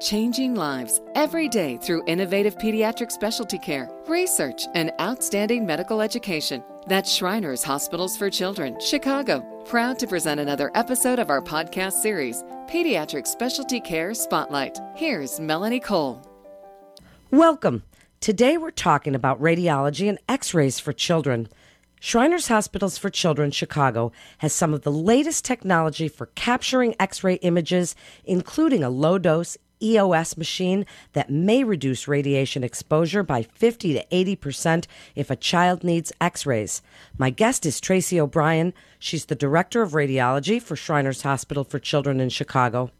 Changing lives every day through innovative pediatric specialty care, research, and outstanding medical education. That's Shriners Hospitals for Children, Chicago. Proud to present another episode of our podcast series, Pediatric Specialty Care Spotlight. Here's Melanie Cole. Welcome. Today we're talking about radiology and x rays for children. Shriners Hospitals for Children Chicago has some of the latest technology for capturing x ray images, including a low dose EOS machine that may reduce radiation exposure by 50 to 80% if a child needs x rays. My guest is Tracy O'Brien. She's the Director of Radiology for Shriners Hospital for Children in Chicago.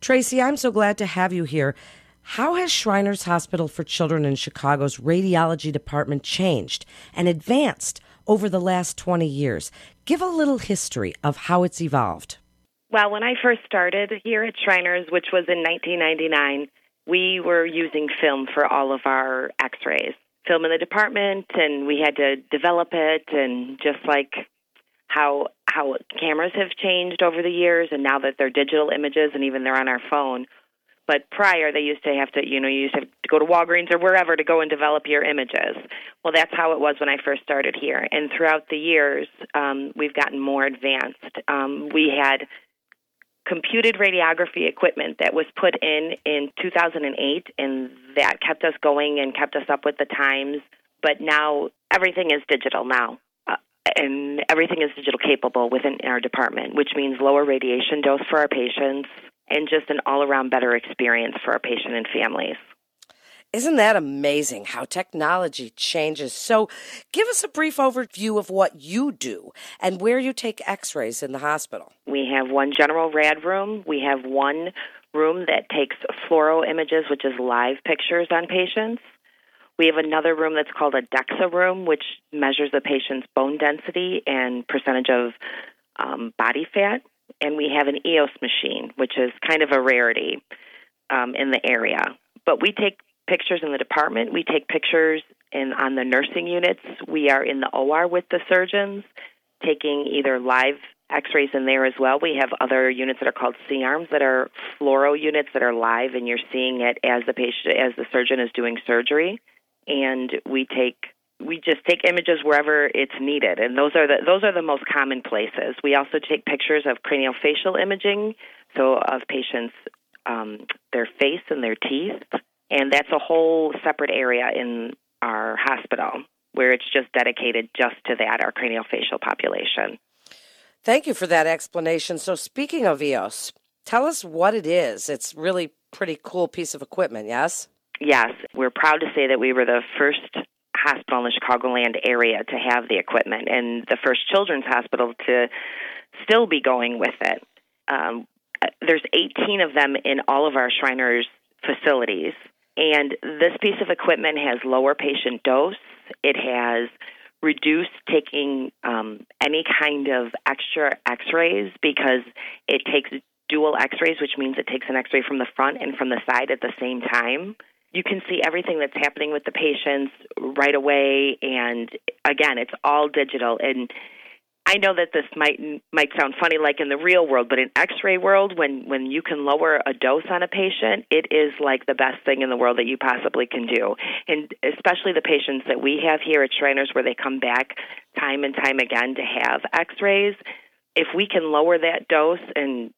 Tracy, I'm so glad to have you here. How has Shriners Hospital for Children in Chicago's radiology department changed and advanced over the last 20 years? Give a little history of how it's evolved. Well, when I first started here at Shriners, which was in 1999, we were using film for all of our x rays. Film in the department, and we had to develop it, and just like how how cameras have changed over the years, and now that they're digital images, and even they're on our phone. But prior, they used to have to, you know, you used to, to go to Walgreens or wherever to go and develop your images. Well, that's how it was when I first started here. And throughout the years, um, we've gotten more advanced. Um, we had computed radiography equipment that was put in in 2008, and that kept us going and kept us up with the times. But now everything is digital now. Uh, and everything is digital capable within our department, which means lower radiation dose for our patients and just an all around better experience for our patient and families. Isn't that amazing how technology changes? So, give us a brief overview of what you do and where you take x rays in the hospital. We have one general rad room. We have one room that takes fluoro images, which is live pictures on patients. We have another room that's called a DEXA room, which measures the patient's bone density and percentage of um, body fat. And we have an EOS machine, which is kind of a rarity um, in the area. But we take pictures in the department. We take pictures in on the nursing units. We are in the OR with the surgeons, taking either live X-rays in there as well. We have other units that are called C-arms that are fluoro units that are live, and you're seeing it as the patient, as the surgeon is doing surgery. And we take we just take images wherever it's needed, and those are the those are the most common places. We also take pictures of craniofacial imaging, so of patients um, their face and their teeth and that's a whole separate area in our hospital where it's just dedicated just to that, our craniofacial population. Thank you for that explanation. So, speaking of EOS, tell us what it is. It's really pretty cool piece of equipment, yes? Yes. We're proud to say that we were the first hospital in the Chicagoland area to have the equipment and the first children's hospital to still be going with it. Um, there's 18 of them in all of our Shriners facilities. And this piece of equipment has lower patient dose. It has reduced taking um, any kind of extra x rays because it takes dual x rays, which means it takes an x ray from the front and from the side at the same time. You can see everything that's happening with the patients right away. And again, it's all digital. And I know that this might might sound funny, like in the real world, but in X-ray world, when when you can lower a dose on a patient, it is like the best thing in the world that you possibly can do. And especially the patients that we have here at Shriners, where they come back time and time again to have X-rays. If we can lower that dose and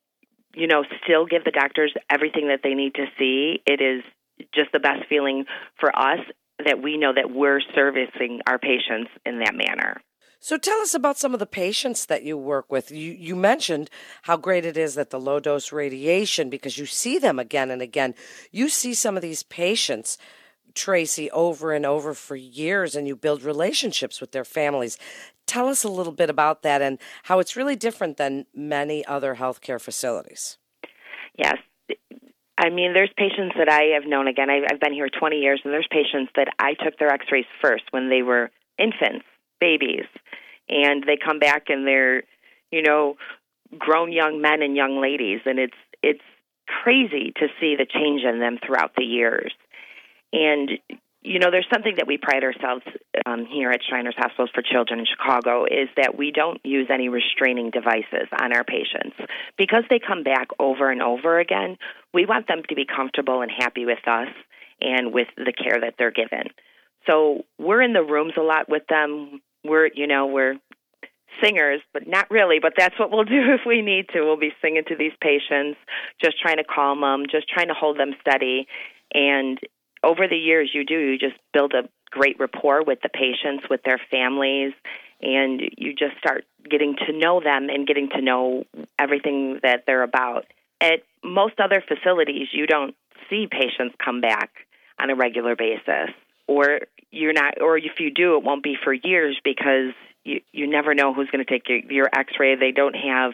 you know still give the doctors everything that they need to see, it is just the best feeling for us that we know that we're servicing our patients in that manner. So tell us about some of the patients that you work with. You you mentioned how great it is that the low dose radiation because you see them again and again. You see some of these patients Tracy over and over for years and you build relationships with their families. Tell us a little bit about that and how it's really different than many other healthcare facilities. Yes. I mean, there's patients that I have known. Again, I've been here 20 years, and there's patients that I took their x rays first when they were infants babies and they come back and they're you know grown young men and young ladies and it's it's crazy to see the change in them throughout the years and you know, there's something that we pride ourselves um, here at Shriners Hospitals for Children in Chicago is that we don't use any restraining devices on our patients. Because they come back over and over again, we want them to be comfortable and happy with us and with the care that they're given. So we're in the rooms a lot with them. We're, you know, we're singers, but not really. But that's what we'll do if we need to. We'll be singing to these patients, just trying to calm them, just trying to hold them steady. And over the years, you do, you just build a great rapport with the patients, with their families, and you just start getting to know them and getting to know everything that they're about. At most other facilities, you don't see patients come back on a regular basis, or you're not, or if you do, it won't be for years because you you never know who's going to take your, your X-ray. They don't have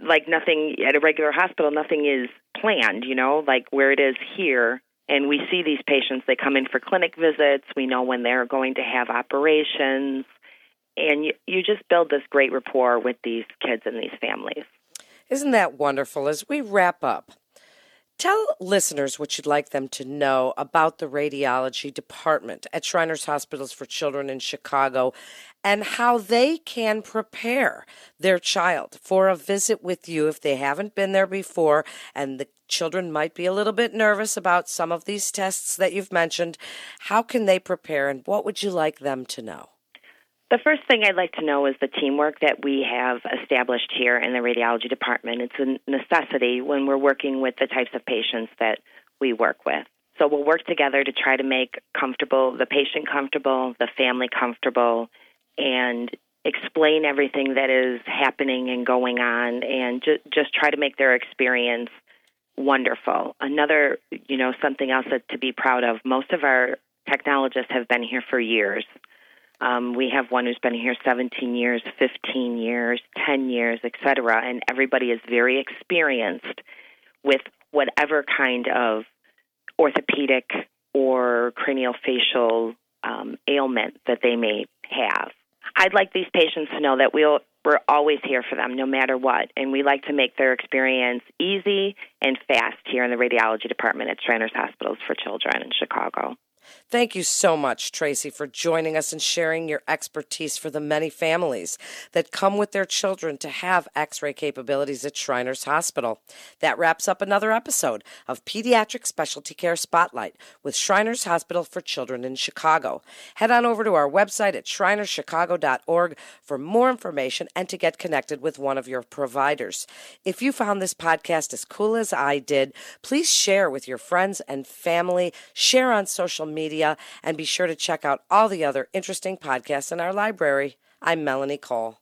like nothing at a regular hospital. Nothing is planned, you know, like where it is here. And we see these patients. They come in for clinic visits. We know when they're going to have operations, and you you just build this great rapport with these kids and these families. Isn't that wonderful? As we wrap up, Tell listeners what you'd like them to know about the radiology department at Shriners Hospitals for Children in Chicago and how they can prepare their child for a visit with you if they haven't been there before and the children might be a little bit nervous about some of these tests that you've mentioned. How can they prepare and what would you like them to know? The first thing I'd like to know is the teamwork that we have established here in the radiology department. It's a necessity when we're working with the types of patients that we work with. So we'll work together to try to make comfortable the patient comfortable, the family comfortable, and explain everything that is happening and going on and ju- just try to make their experience wonderful. Another, you know, something else that to be proud of, most of our technologists have been here for years. Um, we have one who's been here 17 years, 15 years, 10 years, etc., and everybody is very experienced with whatever kind of orthopedic or craniofacial um, ailment that they may have. I'd like these patients to know that we'll, we're always here for them no matter what, and we like to make their experience easy and fast here in the radiology department at Shriners Hospitals for Children in Chicago. Thank you so much, Tracy, for joining us and sharing your expertise for the many families that come with their children to have x ray capabilities at Shriners Hospital. That wraps up another episode of Pediatric Specialty Care Spotlight with Shriners Hospital for Children in Chicago. Head on over to our website at shrinerschicago.org for more information and to get connected with one of your providers. If you found this podcast as cool as I did, please share with your friends and family, share on social media, and be sure to check out all the other interesting podcasts in our library. I'm Melanie Cole.